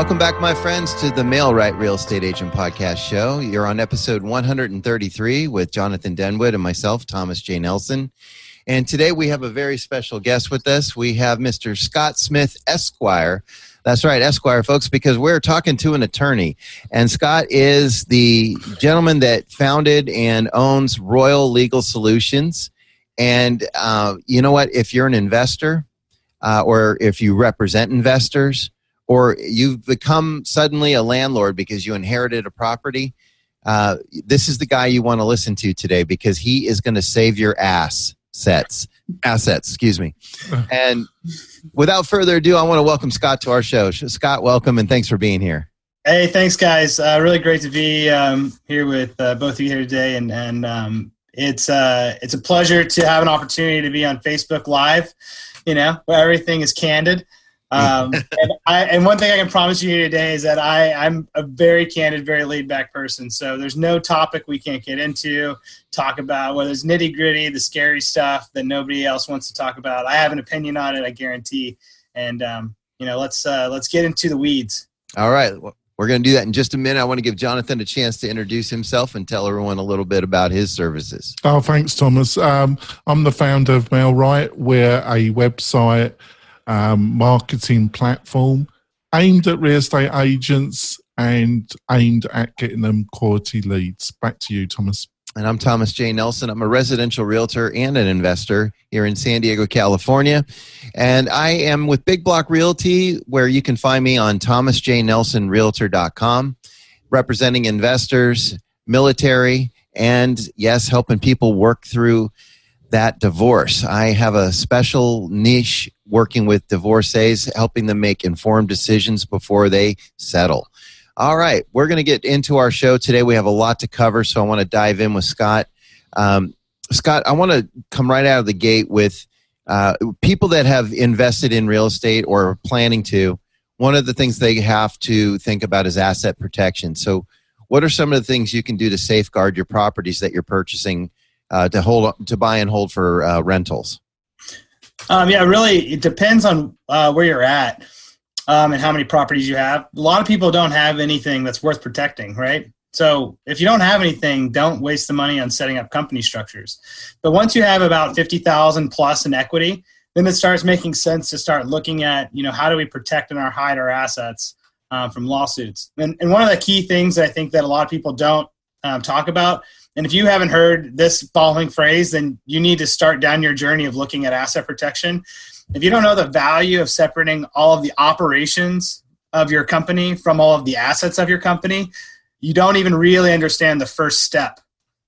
Welcome back, my friends, to the Mail-Right Real Estate Agent Podcast Show. You're on episode 133 with Jonathan Denwood and myself, Thomas J. Nelson. And today we have a very special guest with us. We have Mr. Scott Smith, Esquire. That's right, Esquire, folks, because we're talking to an attorney. And Scott is the gentleman that founded and owns Royal Legal Solutions. And uh, you know what? If you're an investor uh, or if you represent investors, or you've become suddenly a landlord because you inherited a property, uh, this is the guy you want to listen to today because he is going to save your ass sets assets excuse me. And without further ado i want to welcome scott to our show. Scott welcome and thanks for being here. Hey thanks guys. Uh, really great to be um, here with uh, both of you here today and and um, it's uh, it's a pleasure to have an opportunity to be on facebook live you know where everything is candid um, and, I, and one thing I can promise you here today is that I, I'm a very candid, very laid back person. So there's no topic we can't get into, talk about, whether it's nitty gritty, the scary stuff that nobody else wants to talk about. I have an opinion on it, I guarantee. And, um, you know, let's, uh, let's get into the weeds. All right. We're going to do that in just a minute. I want to give Jonathan a chance to introduce himself and tell everyone a little bit about his services. Oh, thanks, Thomas. Um, I'm the founder of Mail-Right. We're a website – um, marketing platform aimed at real estate agents and aimed at getting them quality leads. Back to you, Thomas. And I'm Thomas J. Nelson. I'm a residential realtor and an investor here in San Diego, California. And I am with Big Block Realty, where you can find me on thomasjnelsonrealtor.com, representing investors, military, and yes, helping people work through that divorce. I have a special niche working with divorcees, helping them make informed decisions before they settle. All right, we're going to get into our show today. We have a lot to cover, so I want to dive in with Scott. Um, Scott, I want to come right out of the gate with uh, people that have invested in real estate or planning to. One of the things they have to think about is asset protection. So, what are some of the things you can do to safeguard your properties that you're purchasing uh, to hold to buy and hold for uh, rentals? Um, yeah, really, it depends on uh, where you're at um, and how many properties you have. A lot of people don't have anything that's worth protecting, right? So if you don't have anything, don't waste the money on setting up company structures. But once you have about fifty thousand plus in equity, then it starts making sense to start looking at, you know, how do we protect and hide our assets um, from lawsuits? And, and one of the key things that I think that a lot of people don't um, talk about and if you haven't heard this following phrase, then you need to start down your journey of looking at asset protection. If you don't know the value of separating all of the operations of your company from all of the assets of your company, you don't even really understand the first step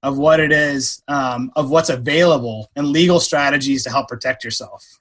of what it is, um, of what's available and legal strategies to help protect yourself.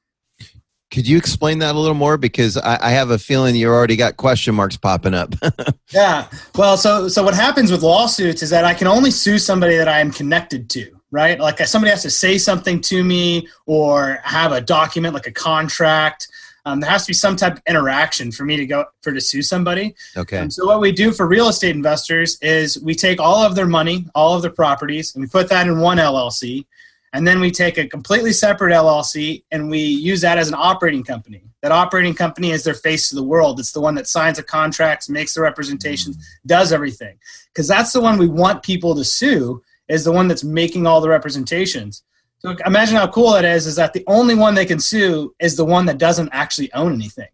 Could you explain that a little more? Because I, I have a feeling you already got question marks popping up. yeah. Well, so so what happens with lawsuits is that I can only sue somebody that I am connected to, right? Like somebody has to say something to me or have a document like a contract. Um, there has to be some type of interaction for me to go for to sue somebody. Okay. Um, so what we do for real estate investors is we take all of their money, all of their properties, and we put that in one LLC and then we take a completely separate LLC and we use that as an operating company. That operating company is their face to the world. It's the one that signs the contracts, makes the representations, does everything. Because that's the one we want people to sue, is the one that's making all the representations. So imagine how cool it is, is that the only one they can sue is the one that doesn't actually own anything,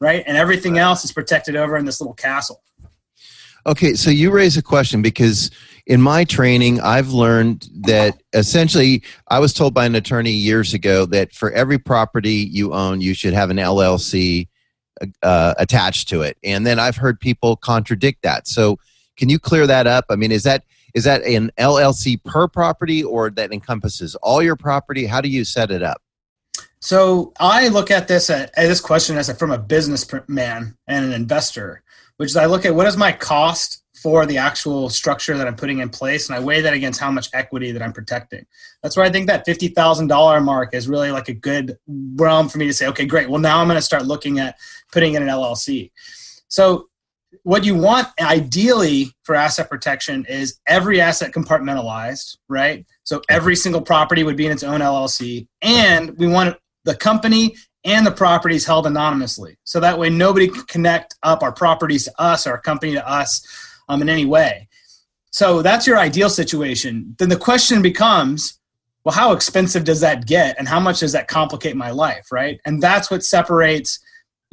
right? And everything else is protected over in this little castle. Okay, so you raise a question because in my training, I've learned that essentially, I was told by an attorney years ago that for every property you own, you should have an LLC uh, attached to it. And then I've heard people contradict that. So, can you clear that up? I mean, is that is that an LLC per property, or that encompasses all your property? How do you set it up? So I look at this at, at this question as a, from a businessman and an investor, which is I look at what is my cost for the actual structure that I'm putting in place, and I weigh that against how much equity that I'm protecting. That's where I think that fifty thousand dollar mark is really like a good realm for me to say, okay, great. Well, now I'm going to start looking at putting in an LLC. So, what you want ideally for asset protection is every asset compartmentalized, right? So every single property would be in its own LLC, and we want the company and the properties held anonymously. So that way nobody can connect up our properties to us or our company to us um, in any way. So that's your ideal situation. Then the question becomes, well, how expensive does that get, and how much does that complicate my life, right? And that's what separates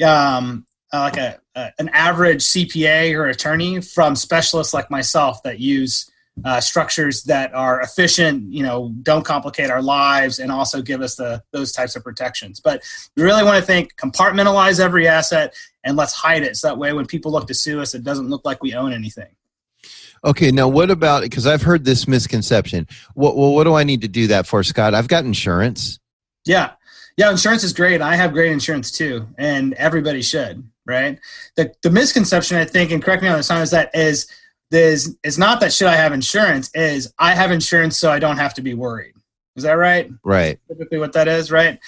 um, uh, like a, a, an average CPA or attorney from specialists like myself that use uh, structures that are efficient, you know, don't complicate our lives, and also give us the those types of protections. But we really want to think compartmentalize every asset and let's hide it, so that way when people look to sue us, it doesn't look like we own anything. Okay, now what about because I've heard this misconception. What well, what do I need to do that for, Scott? I've got insurance. Yeah, yeah, insurance is great. I have great insurance too, and everybody should, right? The the misconception I think, and correct me on this, is that is is it's not that should I have insurance is I have insurance so I don't have to be worried. Is that right? Right. Typically, what that is, right?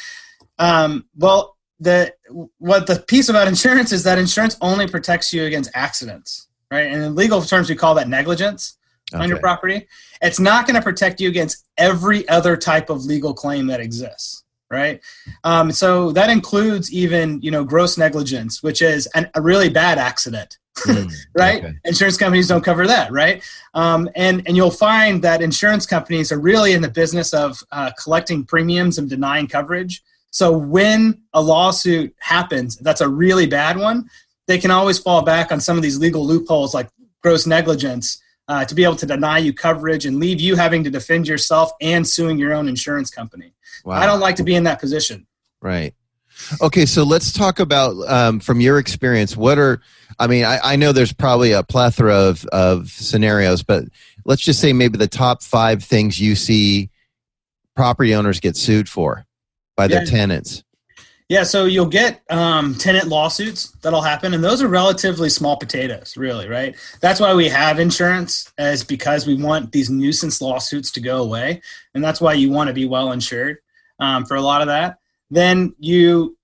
Um, well, the what the piece about insurance is that insurance only protects you against accidents, right? And in legal terms, we call that negligence okay. on your property. It's not going to protect you against every other type of legal claim that exists right? Um, so that includes even you know gross negligence, which is an, a really bad accident, mm, right? Okay. Insurance companies don't cover that, right? Um, and and you'll find that insurance companies are really in the business of uh, collecting premiums and denying coverage. So when a lawsuit happens, that's a really bad one. They can always fall back on some of these legal loopholes like gross negligence uh, to be able to deny you coverage and leave you having to defend yourself and suing your own insurance company. Wow. I don't like to be in that position. Right. Okay, so let's talk about um, from your experience. What are I mean, I, I, know there's probably a plethora of, of scenarios, but let's just say maybe the top five things you see property owners get sued for by their yeah. tenants. Yeah, so you'll get um, tenant lawsuits that'll happen, and those are relatively small potatoes, really, right? That's why we have insurance, as because we want these nuisance lawsuits to go away, and that's why you want to be well insured um, for a lot of that. Then you,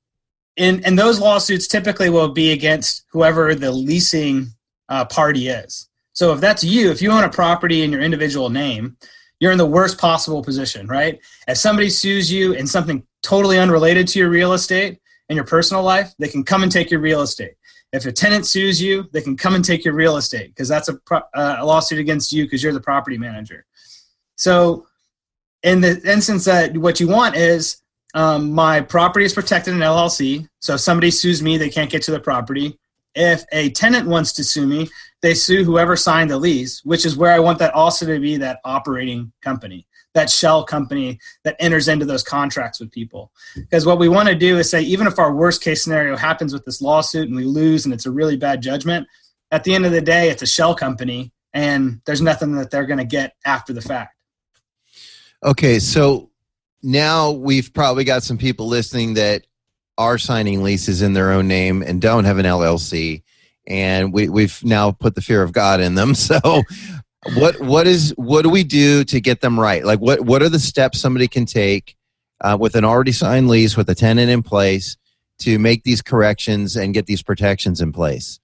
and and those lawsuits typically will be against whoever the leasing uh, party is. So if that's you, if you own a property in your individual name, you're in the worst possible position, right? If somebody sues you in something totally unrelated to your real estate and your personal life, they can come and take your real estate. If a tenant sues you, they can come and take your real estate because that's a, pro- uh, a lawsuit against you because you're the property manager. So, in the instance that what you want is um, my property is protected in LLC. So, if somebody sues me, they can't get to the property. If a tenant wants to sue me, they sue whoever signed the lease, which is where I want that also to be that operating company, that shell company that enters into those contracts with people. Because what we want to do is say, even if our worst case scenario happens with this lawsuit and we lose and it's a really bad judgment, at the end of the day, it's a shell company and there's nothing that they're going to get after the fact. Okay, so now we've probably got some people listening that are signing leases in their own name and don't have an LLC and we, we've now put the fear of God in them. So, what what is what do we do to get them right? Like, what what are the steps somebody can take uh, with an already signed lease with a tenant in place to make these corrections and get these protections in place?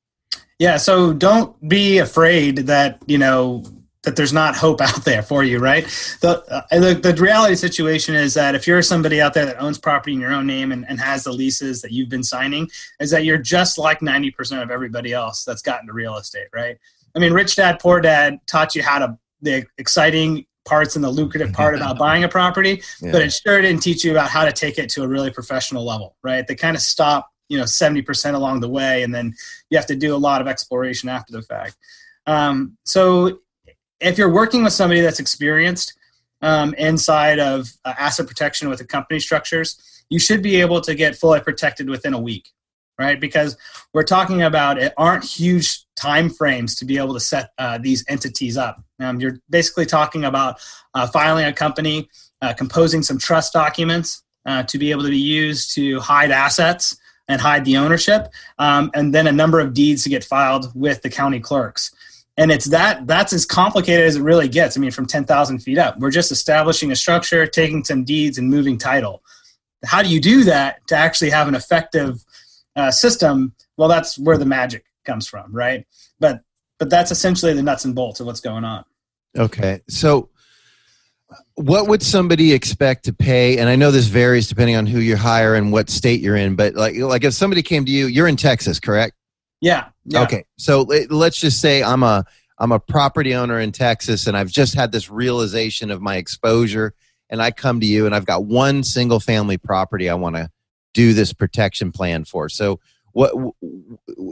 Yeah, so don't be afraid that you know that there's not hope out there for you, right? The, uh, the, the reality situation is that if you're somebody out there that owns property in your own name and, and has the leases that you've been signing, is that you're just like 90% of everybody else that's gotten to real estate, right? I mean, Rich Dad Poor Dad taught you how to the exciting parts and the lucrative part about buying a property, yeah. but it sure didn't teach you about how to take it to a really professional level, right? They kind of stop, you know, 70% along the way, and then you have to do a lot of exploration after the fact. Um, so if you're working with somebody that's experienced um, inside of uh, asset protection with the company structures, you should be able to get fully protected within a week, right? Because we're talking about it aren't huge time frames to be able to set uh, these entities up. Um, you're basically talking about uh, filing a company, uh, composing some trust documents uh, to be able to be used to hide assets and hide the ownership, um, and then a number of deeds to get filed with the county clerks and it's that that's as complicated as it really gets. I mean from 10000 feet up. We're just establishing a structure taking some deeds and moving title. How do you do that to actually have an effective uh, system? Well that's where the magic comes from right? But but that's essentially the nuts and bolts of what's going on. Okay. So what would somebody expect to pay? And I know this varies depending on who you hire and what state you're in, but like like if somebody came to you, you're in Texas, correct? Yeah. yeah. Okay. So let- let's just say I'm a I'm a property owner in Texas and I've just had this realization of my exposure and I come to you and I've got one single family property I want to do this protection plan for. So what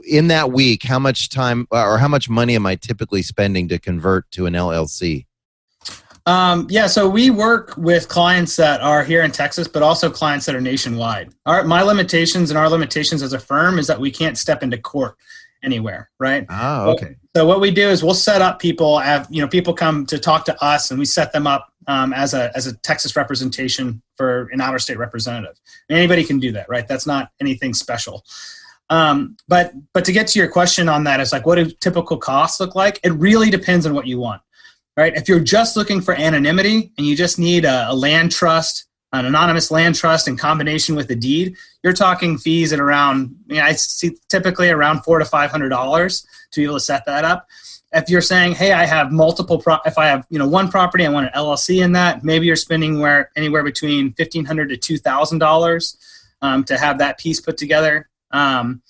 in that week how much time or how much money am I typically spending to convert to an LLC? Um, yeah, so we work with clients that are here in Texas, but also clients that are nationwide. Our, my limitations and our limitations as a firm is that we can't step into court anywhere, right? Oh, okay. So what we do is we'll set up people. Have you know people come to talk to us, and we set them up um, as a as a Texas representation for an outer state representative. Anybody can do that, right? That's not anything special. Um, but but to get to your question on that, it's like what do typical costs look like? It really depends on what you want, right? If you're just looking for anonymity and you just need a, a land trust, an anonymous land trust in combination with a deed, you're talking fees at around, I see typically around four to five hundred dollars to be able to set that up. If you're saying, hey, I have multiple, pro- if I have you know one property, I want an LLC in that, maybe you're spending where anywhere between fifteen hundred to two thousand dollars um, to have that piece put together. Um,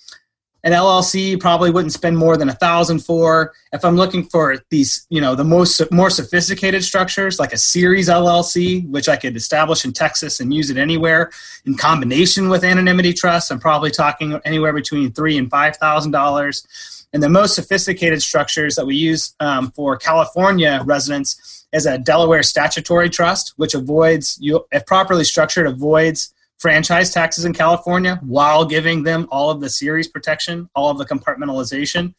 an LLC probably wouldn't spend more than a thousand for. If I'm looking for these, you know, the most more sophisticated structures, like a series LLC, which I could establish in Texas and use it anywhere, in combination with anonymity trust, I'm probably talking anywhere between three and five thousand dollars. And the most sophisticated structures that we use um, for California residents is a Delaware statutory trust, which avoids, you, if properly structured, avoids franchise taxes in California while giving them all of the series protection, all of the compartmentalization.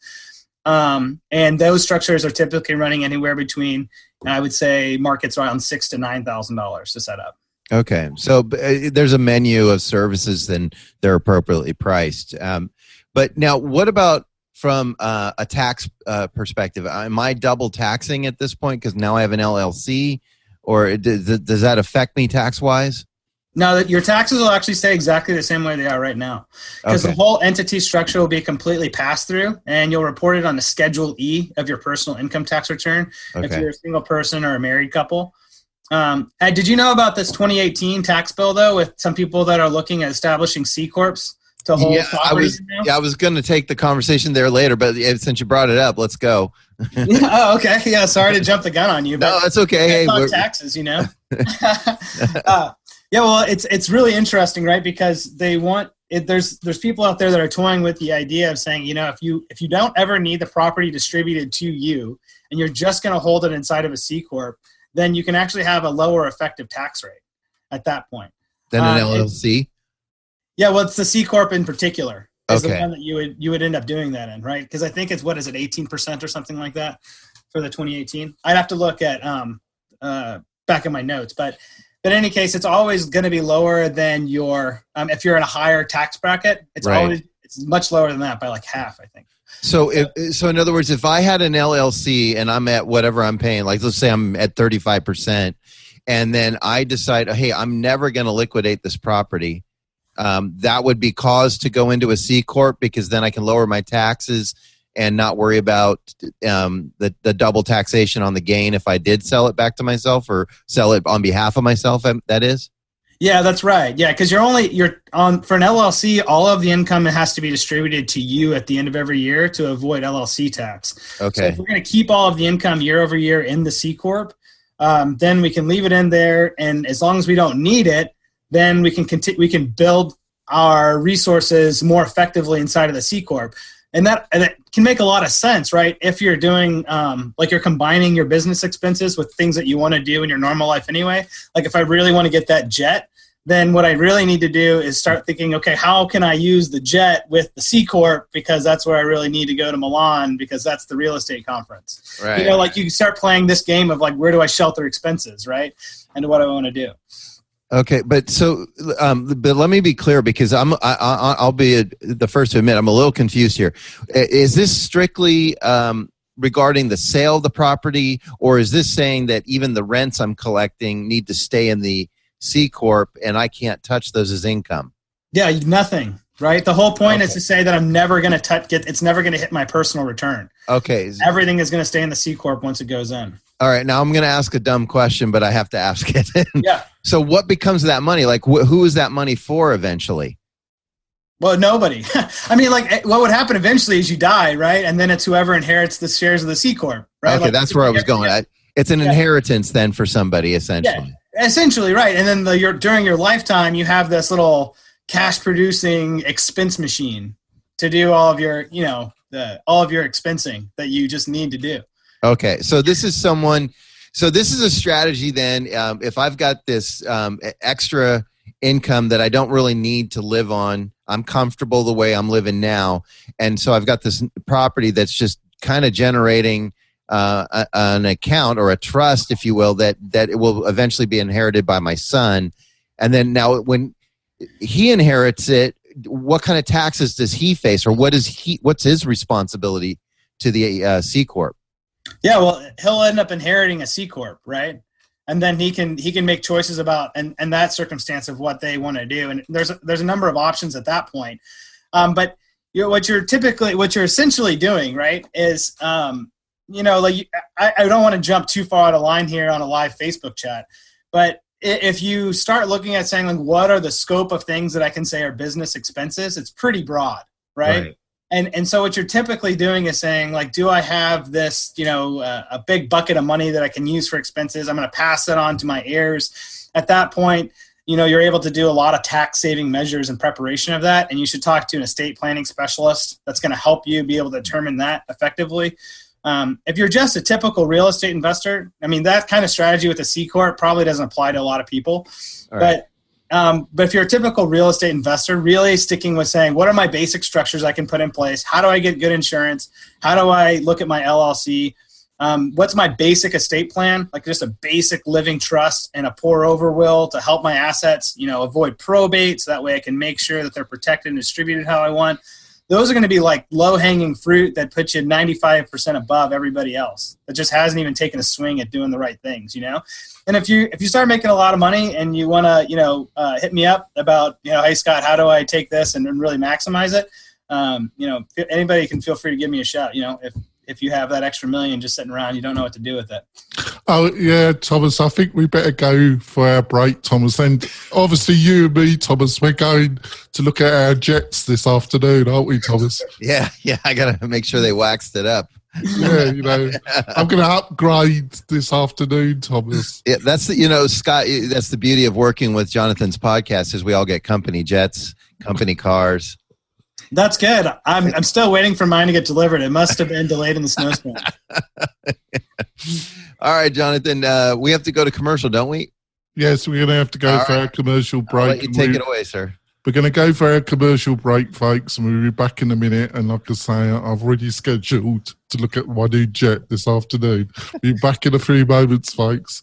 Um, and those structures are typically running anywhere between, I would say, markets around six to nine thousand dollars to set up. Okay, so uh, there's a menu of services, then they're appropriately priced. Um, but now, what about from uh, a tax uh, perspective? Am I double taxing at this point because now I have an LLC, or does, does that affect me tax wise? No, that your taxes will actually stay exactly the same way they are right now, because Okay. the whole entity structure will be completely passed through, and you'll report it on the Schedule E of your personal income tax return if you're a single person or a married couple. Um, Ed, did you know about this 2018 tax bill though, with some people that are looking at establishing C corps to hold Yeah, I properties was. now? Yeah, I was going to take the conversation there later, but since you brought it up, let's go. Yeah, oh, okay. Yeah, sorry to jump the gun on you, but No, that's okay. Hey, it's not we're- taxes, you know. uh, yeah, well, it's it's really interesting, right? Because they want it. There's there's people out there that are toying with the idea of saying, you know, if you if you don't ever need the property distributed to you, and you're just going to hold it inside of a C corp, then you can actually have a lower effective tax rate at that point. then an uh, LLC. Yeah, well, it's the C corp in particular is the Okay. one that you would you would end up doing that in, right? Because I think it's what is it, eighteen percent or something like that for the 2018. I'd have to look at um uh back in my notes, but but in any case, it's always going to be lower than your um, if you're in a higher tax bracket. It's Right. always it's much lower than that by like half, I think. So, if, so in other words, if I had an LLC and I'm at whatever I'm paying, like let's say I'm at 35 percent, and then I decide, hey, I'm never going to liquidate this property, um, that would be cause to go into a C corp because then I can lower my taxes and not worry about um, the the double taxation on the gain if I did sell it back to myself or sell it on behalf of myself. um, That is. Yeah, that's right. Yeah, because you're only you're on for an LLC. All of the income has to be distributed to you at the end of every year to avoid LLC tax. So Okay. if we're going to keep all of the income year over year in the C corp, um, then we can leave it in there, and as long as we don't need it, then we can continue. We can build our resources more effectively inside of the C corp, and that and it can make a lot of sense, right? If you're doing um, like you're combining your business expenses with things that you want to do in your normal life anyway. Like if I really want to get that jet. Then what I really need to do is start thinking, okay, how can I use the jet with the C corp because that's where I really need to go to Milan because that's the real estate conference Right. you know like you start playing this game of like where do i shelter expenses right and what do i want to do Okay, but so, um, but let me be clear because I'm, I, I, I'll be the first to admit I'm a little confused here. Is this strictly um, regarding the sale of the property, or is this saying that even the rents I'm collecting need to stay in the C corp and I can't touch those as income? yeah nothing right? The whole point is to say that i'm never going to touch get it's never going to hit my personal return. Okay, everything is going to stay in the c corp once it goes in All right, now I'm going to ask a dumb question, but I have to ask it. Yeah. so, what becomes of that money? Like, wh- who is that money for eventually? Well, nobody. I mean, like, eh, what would happen eventually is you die, right? And then it's whoever inherits the shares of the C corp, right? Okay, Like, that's where I was going. I, it's an Yeah. inheritance then for somebody, essentially. essentially, right? And then the, your during your lifetime, you have this little cash producing expense machine to do all of your, you know, the all of your expensing that you just need to do. Okay, so this is someone. So this is a strategy. Then, um, if I've got this um, extra income that I don't really need to live on, I'm comfortable the way I'm living now, and so I've got this property that's just kind of generating uh, a, an account or a trust, if you will, that that it will eventually be inherited by my son, and then now when he inherits it, what kind of taxes does he face, or what is he? What's his responsibility to the uh, C corp? Yeah, well, he'll end up inheriting a C corp, right? And then he can he can make choices about and and that circumstance of what they want to do. And there's a, there's a number of options at that point. Um, but you know, what you're typically what you're essentially doing, right, is um, you know, like I, I don't want to jump too far out of line here on a live Facebook chat, but if you start looking at saying like what are the scope of things that I can say are business expenses, it's pretty broad, right? And and so what you're typically doing is saying like do i have this you know uh, a big bucket of money that i can use for expenses? I'm going to pass it on to my heirs. At that point you know you're able to do a lot of tax saving measures in preparation of that and you should talk to an estate planning specialist that's going to help you be able to determine that effectively. Um, if you're just a typical real estate investor i mean that kind of strategy with a c corp probably doesn't apply to a lot of people. Right. but um, but if you're a typical real estate investor, really sticking with saying, what are my basic structures I can put in place? How do I get good insurance? How do I look at my LLC? Um, what's my basic estate plan? Like just a basic living trust and a pour over will to help my assets, you know, avoid probate, so that way I can make sure that they're protected and distributed how I want. Those are going to be like low hanging fruit that puts you 95% above everybody else. That just hasn't even taken a swing at doing the right things, you know? And if you if you start making a lot of money and you want to you know uh, hit me up about you know hey Scott how do I take this and, really maximize it? Um, you know anybody can feel free to give me a shout you know? If if you have that extra million just sitting around you don't know what to do with it Oh yeah, Thomas. I think we better go for our break, Thomas. And obviously, you and me, Thomas, we're going to look at our jets this afternoon, aren't we, Thomas? Yeah, yeah. I gotta make sure they waxed it up. Yeah, you know, I'm going to upgrade this afternoon, Thomas. Yeah, that's the you know Scott. That's the beauty of working with Jonathan's podcast is we all get company jets, company cars. That's good I'm I'm still waiting for mine to get delivered it must have been delayed in the snowstorm All right, Jonathan. Uh, we have to go to commercial, don't we? Yes, we're going to have to go All for right. our commercial I'll let break. you take we- it away, sir. We're going to go for our commercial break, folks, and we'll be back in a minute. And like I say, I've already scheduled to look at my new jet this afternoon. We'll be back in a few moments, folks.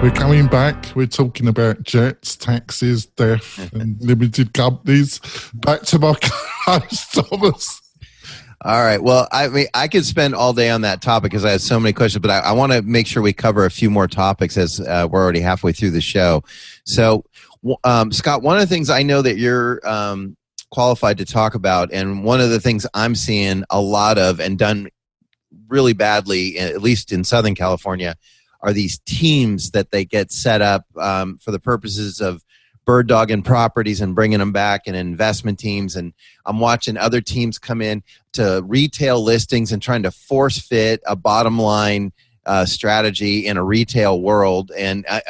We're coming back. We're talking about jets, taxes, death, and limited companies. Back to my host, Thomas. All right. Well, I mean, I could spend all day on that topic because I have so many questions, but I, I want to make sure we cover a few more topics as uh, we're already halfway through the show. So, um, Scott, one of the things I know that you're um, qualified to talk about, and one of the things I'm seeing a lot of and done really badly, at least in Southern California, are these teams that they get set up um, for the purposes of bird dogging properties and bringing them back and investment teams. And i'm watching other teams come in to retail listings and trying to force fit a bottom line uh, strategy in a retail world. And I,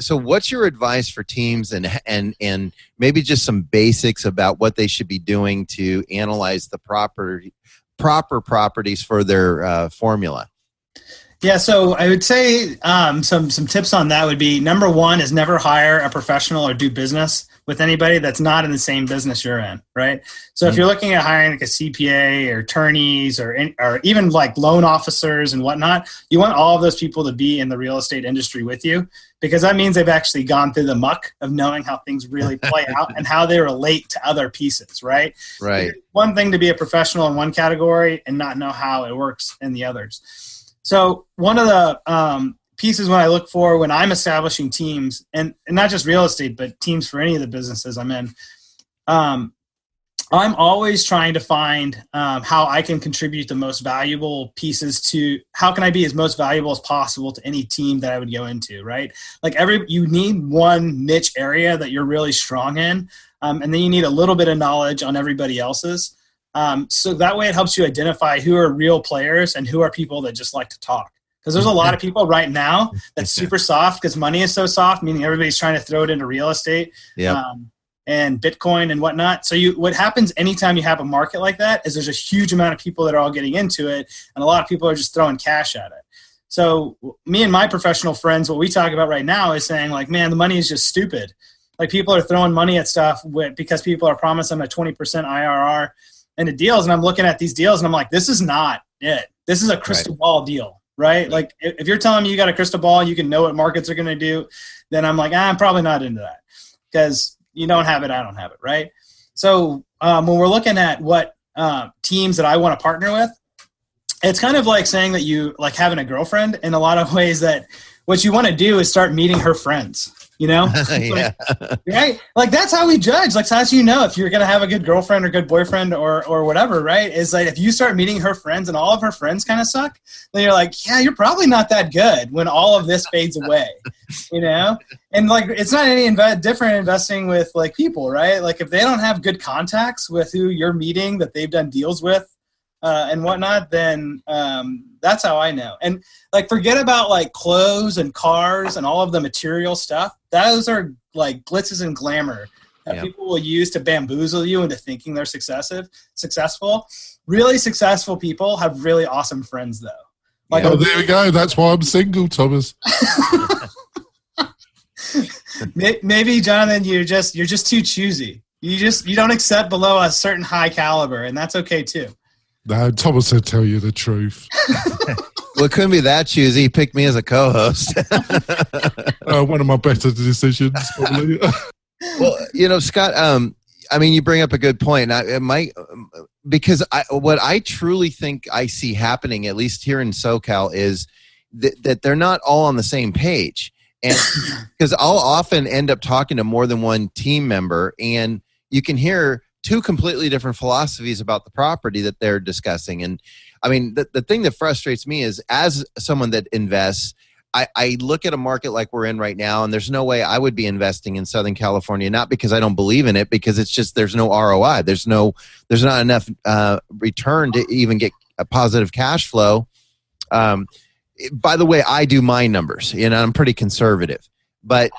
so what's your advice for teams and and and maybe just some basics about what they should be doing to analyze the proper proper properties for their uh, formula Yeah, so I would say um, some some tips on that would be number one is never hire a professional or do business with anybody that's not in the same business you're in, right? So mm-hmm. if you're looking at hiring like a CPA or attorneys or in, or even like loan officers and whatnot, you want all of those people to be in the real estate industry with you because that means they've actually gone through the muck of knowing how things really play out and how they relate to other pieces, right? Right. It's one thing to be a professional in one category and not know how it works in the others. So one of the um, pieces when I look for when I'm establishing teams, and, and not just real estate, but teams for any of the businesses I'm in, um, I'm always trying to find um, how I can contribute the most valuable pieces to how can I be as most valuable as possible to any team that I would go into, right? Like every you need one niche area that you're really strong in, um, and then you need a little bit of knowledge on everybody else's. Um, so that way it helps you identify who are real players and who are people that just like to talk because there's a lot of people right now that's super soft because money is so soft, meaning everybody's trying to throw it into real estate um, and Bitcoin and whatnot. So you, what happens anytime you have a market like that is there's a huge amount of people that are all getting into it, and a lot of people are just throwing cash at it. So me and my professional friends, what we talk about right now is saying like, man, the money is just stupid. Like people are throwing money at stuff with, because people are promising a 20% IRR into deals, and I'm looking at these deals and I'm like, this is not it. This is a crystal right. ball deal right? Like if you're telling me you got a crystal ball, you can know what markets are going to do, then I'm like, ah, I'm probably not into that because you don't have it, I don't have it, right? So um, when we're looking at what uh, teams that I want to partner with, it's kind of like saying that you like having a girlfriend in a lot of ways that what you want to do is start meeting her friends you know? Yeah. right? Like that's how we judge. Like that's how you know if you're gonna have a good girlfriend or good boyfriend or or whatever right? Is like if you start meeting her friends and all of her friends kind of suck then you're like yeah you're probably not that good when all of this fades away you know? And like it's not any inv- different investing with like people right? Like if they don't have good contacts with who you're meeting that they've done deals with uh, and whatnot, then um, that's how I know. And like, forget about like clothes and cars and all of the material stuff. Those are like glitzes and glamour that yep. people will use to bamboozle you into thinking they're successive, successful. Really successful people have really awesome friends, though. Like, oh, there we go. That's why I'm single, Thomas. Maybe Jonathan, you're just you're just too choosy. You just you don't accept below a certain high caliber, and that's okay too. No, Thomas will tell you the truth. well, it couldn't be that choosy. He picked me as a co-host. uh, one of my better decisions, probably. well, you know, Scott. Um, I mean, you bring up a good point. I, it might because I, what I truly think I see happening, at least here in SoCal, is that, that they're not all on the same page. And because I'll often end up talking to more than one team member, and you can hear two completely different philosophies about the property that they're discussing. And I mean, the, the thing that frustrates me is as someone that invests, I, I, look at a market like we're in right now, and there's no way I would be investing in Southern California, not because I don't believe in it, because it's just there's no ROI. There's no, there's not enough uh, return to even get a positive cash flow. Um, by the way, I do my numbers, and I'm pretty conservative. But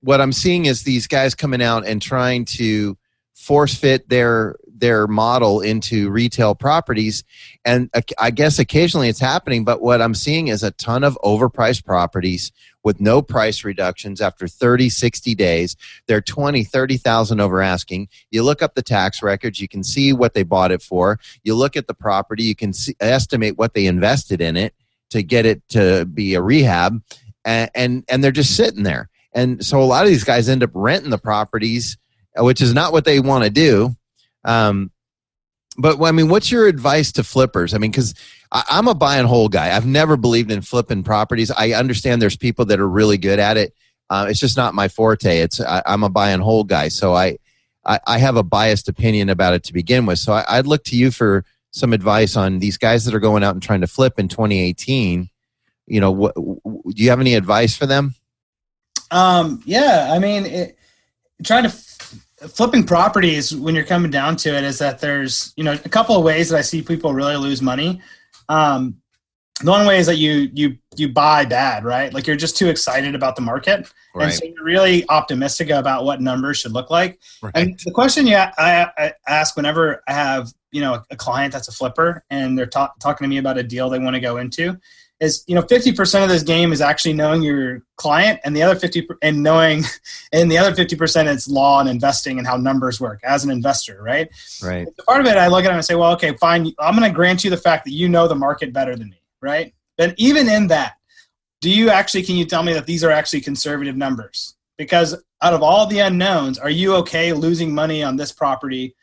what I'm seeing is these guys coming out and trying to force fit their their model into retail properties. And i guess occasionally it's happening but what i'm seeing is a ton of overpriced properties with no price reductions after 30 60 days. They're 20 30,000 over asking. You look up the tax records you can see what they bought it for. You look at the property you can see, estimate what they invested in it to get it to be a rehab. And, and and they're just sitting there. And so a lot of these guys end up renting the properties which is not what they want to do. Um, but I mean, what's your advice to flippers? I mean, because I'm a buy and hold guy. I've never believed in flipping properties. I understand there's people that are really good at it. Uh, it's just not my forte. It's I, am a buy and hold guy, so I, I, I have a biased opinion about it to begin with. So I, would look to you for some advice on these guys that are going out and trying to flip in 2018. You know, what, do you have any advice for them? Um, yeah, I mean, it, trying to flipping properties when you're coming down to it is that there's you know a couple of ways that I see people really lose money. Um, the one way is that you you you buy bad, right? Like you're just too excited about the market, right. and so you're really optimistic about what numbers should look like. Right. And the question you I, I ask whenever I have you know a client that's a flipper and they're talk, talking to me about a deal they want to go into is you know 50% of this game is actually knowing your client and the other 50 and knowing and the other 50% it's law and investing and how numbers work as an investor right? Right. So part of it i look at it and say well okay fine. I'm going to grant you the fact that you know the market better than me right? But even in that do you actually can you tell me that these are actually conservative numbers? Because out of all the unknowns are you okay losing money on this property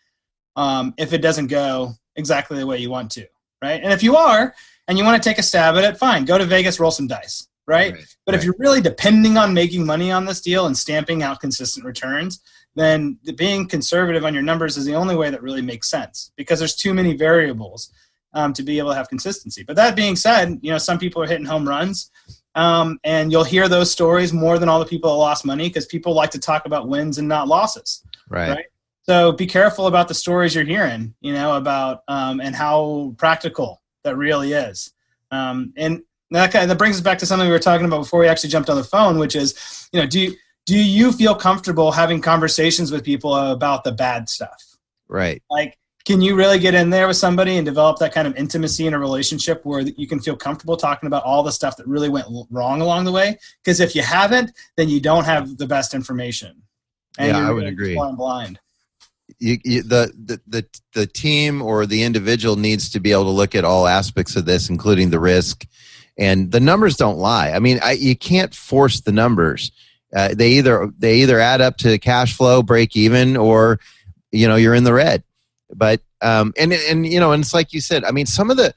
um, if it doesn't go exactly the way you want to right? And if you are and you want to take a stab at it, fine. Go to Vegas, roll some dice, right? right but right. if you're really depending on making money on this deal and stamping out consistent returns, then being conservative on your numbers is the only way that really makes sense because there's too many variables um, to be able to have consistency. But that being said, you know some people are hitting home runs, um, and you'll hear those stories more than all the people that lost money because people like to talk about wins and not losses, right? right? So be careful about the stories you're hearing, you know, about um, and how practical that really is. Um, and that kind of, that brings us back to something we were talking about before we actually jumped on the phone, which is, you know, do you, do you feel comfortable having conversations with people about the bad stuff? Right. Like, can you really get in there with somebody and develop that kind of intimacy in a relationship where you can feel comfortable talking about all the stuff that really went wrong along the way? Because if you haven't, then you don't have the best information. And yeah, I would agree. Blind you, you, the, the the the team or the individual needs to be able to look at all aspects of this, including the risk, and the numbers don't lie. I mean, I, you can't force the numbers. Uh, they either they either add up to cash flow break even, or you know you're in the red. But um, and and you know, and it's like you said. I mean, some of the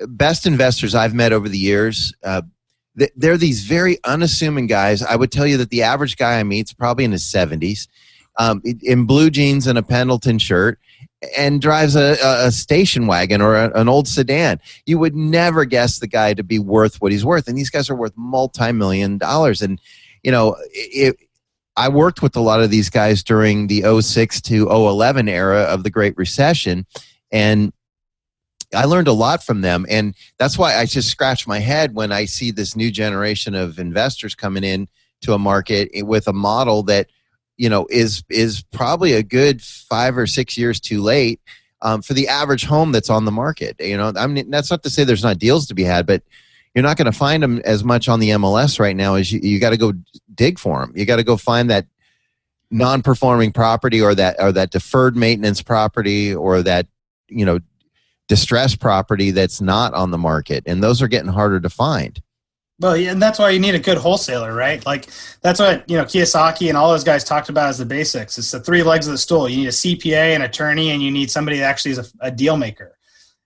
best investors I've met over the years. Uh, they're these very unassuming guys. I would tell you that the average guy I meet is probably in his 70s um, in blue jeans and a Pendleton shirt and drives a, a station wagon or a, an old sedan. You would never guess the guy to be worth what he's worth. And these guys are worth multi million dollars. And, you know, it, I worked with a lot of these guys during the 06 to 011 era of the Great Recession. And I learned a lot from them. And that's why I just scratch my head when I see this new generation of investors coming in to a market with a model that you know is is probably a good five or six years too late um, for the average home that's on the market. You know, I mean that's not to say there's not deals to be had, but you're not going to find them as much on the MLS right now as you, you got to go dig for them. You got to go find that non-performing property or that or that deferred maintenance property or that you know distressed property that's not on the market and those are getting harder to find well, yeah, and that's why you need a good wholesaler, right? Like that's what you know Kiyosaki and all those guys talked about as the basics. It's the three legs of the stool. You need a CPA, an attorney, and you need somebody that actually is a, a deal maker.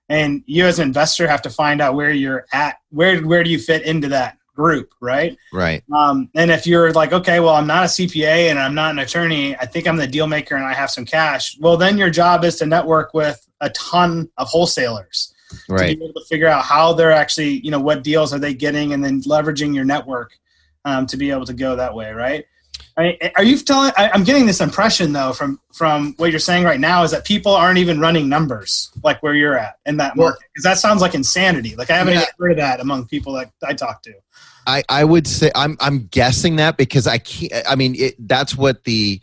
And you, as an investor, have to find out where you're at. Where where do you fit into that group, right? Right. Um, and if you're like, okay, well, I'm not a CPA and I'm not an attorney. I think I'm the deal maker and I have some cash. Well, then your job is to network with a ton of wholesalers right. to be able to figure out how they're actually, you know, what deals are they getting, and then leveraging your network um, to be able to go that way, right? I mean, are you telling? I, am getting this impression though from from what you're saying right now is that people aren't even running numbers like where you're at in that market because that sounds like insanity. Like I haven't yeah. heard of that among people that I talk to. I, I would say I'm I'm guessing that because I can't. I mean, it, that's what the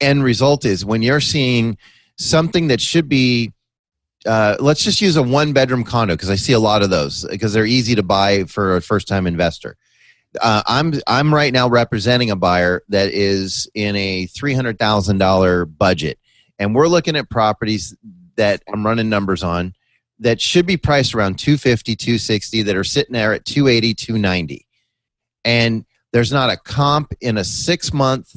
end result is when you're seeing something that should be uh, let's just use a one bedroom condo because I see a lot of those because they're easy to buy for a first time investor. Uh, I'm I'm right now representing a buyer that is in a three hundred thousand dollar budget, and we're looking at properties that I'm running numbers on that should be priced around 250 260 that are sitting there at 280 290 and there's not a comp in a six month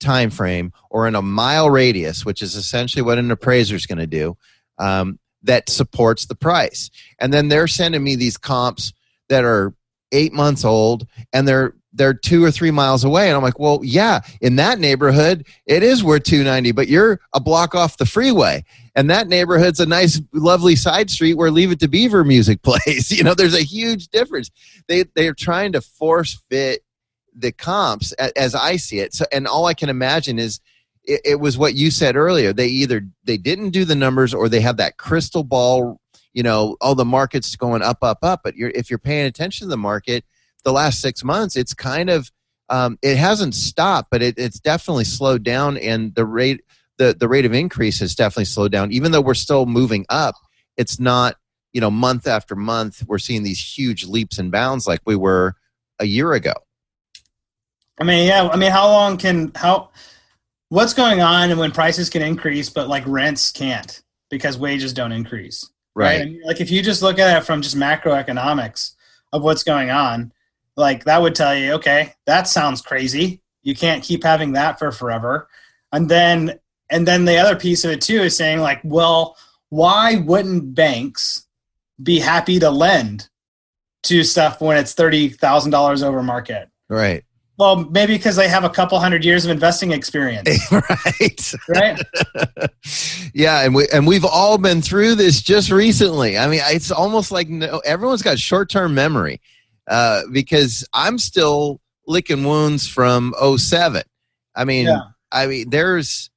time frame or in a mile radius which is essentially what an appraiser is going to do um, that supports the price. And then they're sending me these comps that are eight months old and they're they're two or three miles away. And i'm like well yeah in that neighborhood it is worth 290 but you're a block off the freeway. And that neighborhood's a nice lovely side street where leave it to beaver music plays. You know there's a huge difference. They they're trying to force fit the comps as i see it. So and all i can imagine is it, it was what you said earlier. They either they didn't do the numbers or they have that crystal ball. You know, oh, the market's going up, up, up. But you're, if you're paying attention to the market, the last six months, it's kind of um, it hasn't stopped, but it, it's definitely slowed down, and the rate the the rate of increase has definitely slowed down. Even though we're still moving up, it's not you know, month after month, we're seeing these huge leaps and bounds like we were a year ago. I mean, yeah. I mean, how long can how? What's going on and when prices can increase, but like rents can't because wages don't increase, right? Mean, like if you just look at it from just macroeconomics of what's going on, like that would tell you, okay, that sounds crazy. You can't keep having that for forever. And then and then the other piece of it too is saying like, well, why wouldn't banks be happy to lend to stuff when it's thirty thousand dollars over market? Right. Well, maybe because they have a couple hundred years of investing experience. right. Right. yeah, and we and we've all been through this just recently. I mean, it's almost like no, everyone's got short term memory uh, because I'm still licking wounds from 07. I mean, yeah. I mean, there's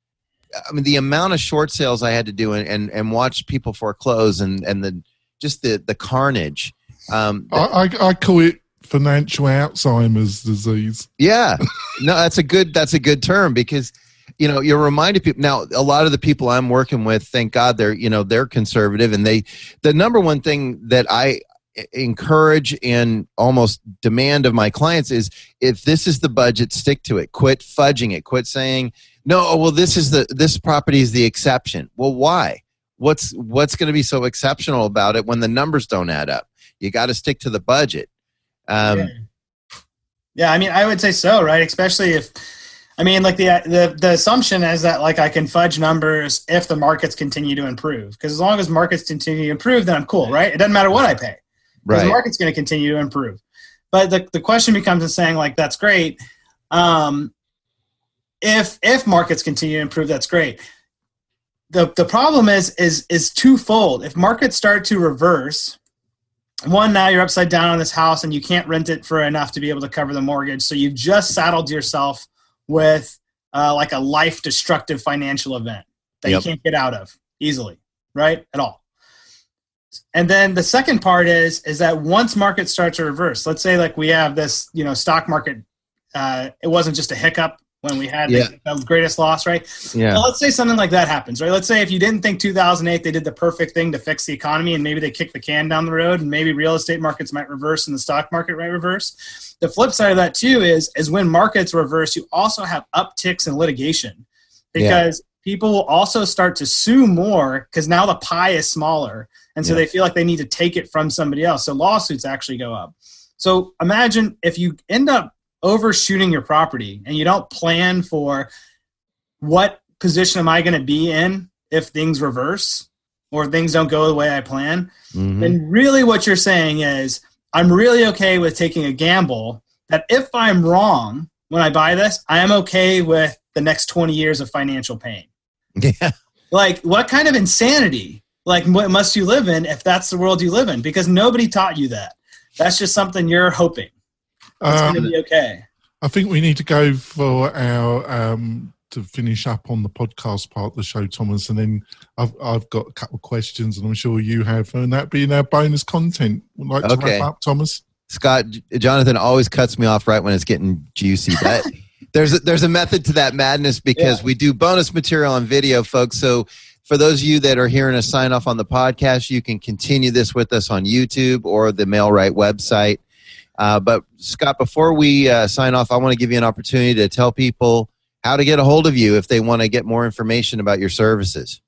I mean, the amount of short sales I had to do and, and, and watch people foreclose and, and the just the, the carnage. Um, I, I, I call it financial Alzheimer's disease. Yeah, no, that's a good that's a good term because you know you're reminding people now. A lot of the people I'm working with, thank God, they're you know they're conservative and they the number one thing that I eh, encourage and almost demand of my clients is if this is the budget stick to it. Quit fudging it. Quit saying no oh, well this is the this property is the exception. Well why? What's what's going to be so exceptional about it when the numbers don't add up? You got to stick to the budget um, yeah. yeah i mean i would say so right especially if I mean, like the the the assumption is that like I can fudge numbers if the markets continue to improve. Because as long as markets continue to improve, then I'm cool, right? It doesn't matter what I pay right. the market's going to continue to improve. But the, the question becomes in saying like that's great. Um, if if markets continue to improve, that's great. The the problem is is is twofold. If markets start to reverse, one now you're upside down on this house and you can't rent it for enough to be able to cover the mortgage, so you've just saddled yourself with uh, like a life destructive financial event that yep. you can't get out of easily, right? At all and then the second part is is that once markets start to reverse let's say like we have this you know stock market uh, it wasn't just a hiccup when we had yeah. the, the, greatest loss right yeah well, let's say something like that happens right let's say if you didn't think 2008 they did the perfect thing to fix the economy and maybe they kicked the can down the road and maybe real estate markets might reverse and the stock market might reverse the flip side of that too is is when markets reverse you also have upticks in litigation because yeah. people will also start to sue more because now the pie is smaller and so yeah. they feel like they need to take it from somebody else so lawsuits actually go up so imagine if you end up overshooting your property and you don't plan for what position am i going to be in if things reverse or things don't go the way i plan mm-hmm. then really what you're saying is i'm really okay with taking a gamble that if i'm wrong when i buy this i am okay with the next 20 years of financial pain. Yeah. Like what kind of insanity like what must you live in if that's the world you live in? Because nobody taught you that. That's just something you're hoping it's um, going to be okay. I think we need to go for our um to finish up on the podcast part of the show thomas and then i've, I've got a couple of questions and i'm sure you have and that being our bonus content. Would like to wrap up thomas. Scott jonathan always cuts me off right when it's getting juicy but there's a, there's a method to that madness because yeah. we do bonus material on video folks. So for those of you that are hearing us sign off on the podcast, you can continue this with us on YouTube or the MailRight website. Uh, but Scott, before we uh, sign off, I want to give you an opportunity to tell people how to get a hold of you if they want to get more information about your services.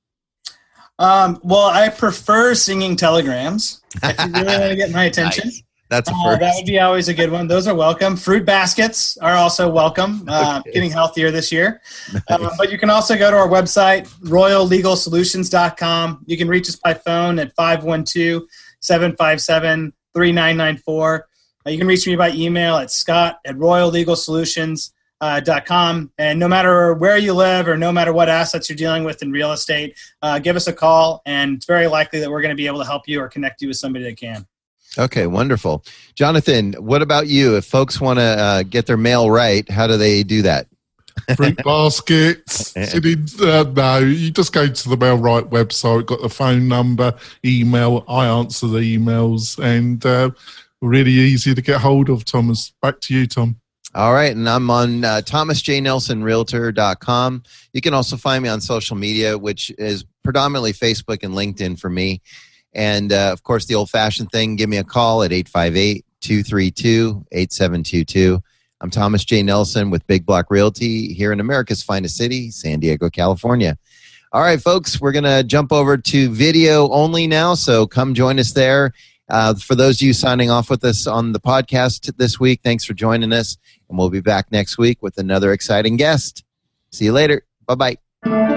Um, well, I prefer singing telegrams. If you really want to get my attention. nice. That's a uh, that would be always a good one. Those are welcome. Fruit baskets are also welcome. Uh, okay. Getting healthier this year. Nice. Uh, but you can also go to our website, royallegalsolutions.com. You can reach us by phone at 512 757 3994. Uh, you can reach me by email at scott at royallegalsolutions.com. Uh, .com. And no matter where you live or no matter what assets you're dealing with in real estate, uh, give us a call, and it's very likely that we're going to be able to help you or connect you with somebody that can. Okay, wonderful. Jonathan, what about you? If folks want to uh, get their mail right, how do they do that? Fruit baskets. uh, no, you just go to the Mail Right website, got the phone number, email. I answer the emails, and uh, really easy to get hold of, Thomas. Back to you, Tom. All right, and I'm on uh, thomasjnelsonrealtor.com. You can also find me on social media, which is predominantly Facebook and LinkedIn for me. And uh, of course, the old fashioned thing, give me a call at 858 232 8722. I'm Thomas J. Nelson with Big Block Realty here in America's finest city, San Diego, California. All right, folks, we're going to jump over to video only now. So come join us there. Uh, for those of you signing off with us on the podcast this week, thanks for joining us. And we'll be back next week with another exciting guest. See you later. Bye bye.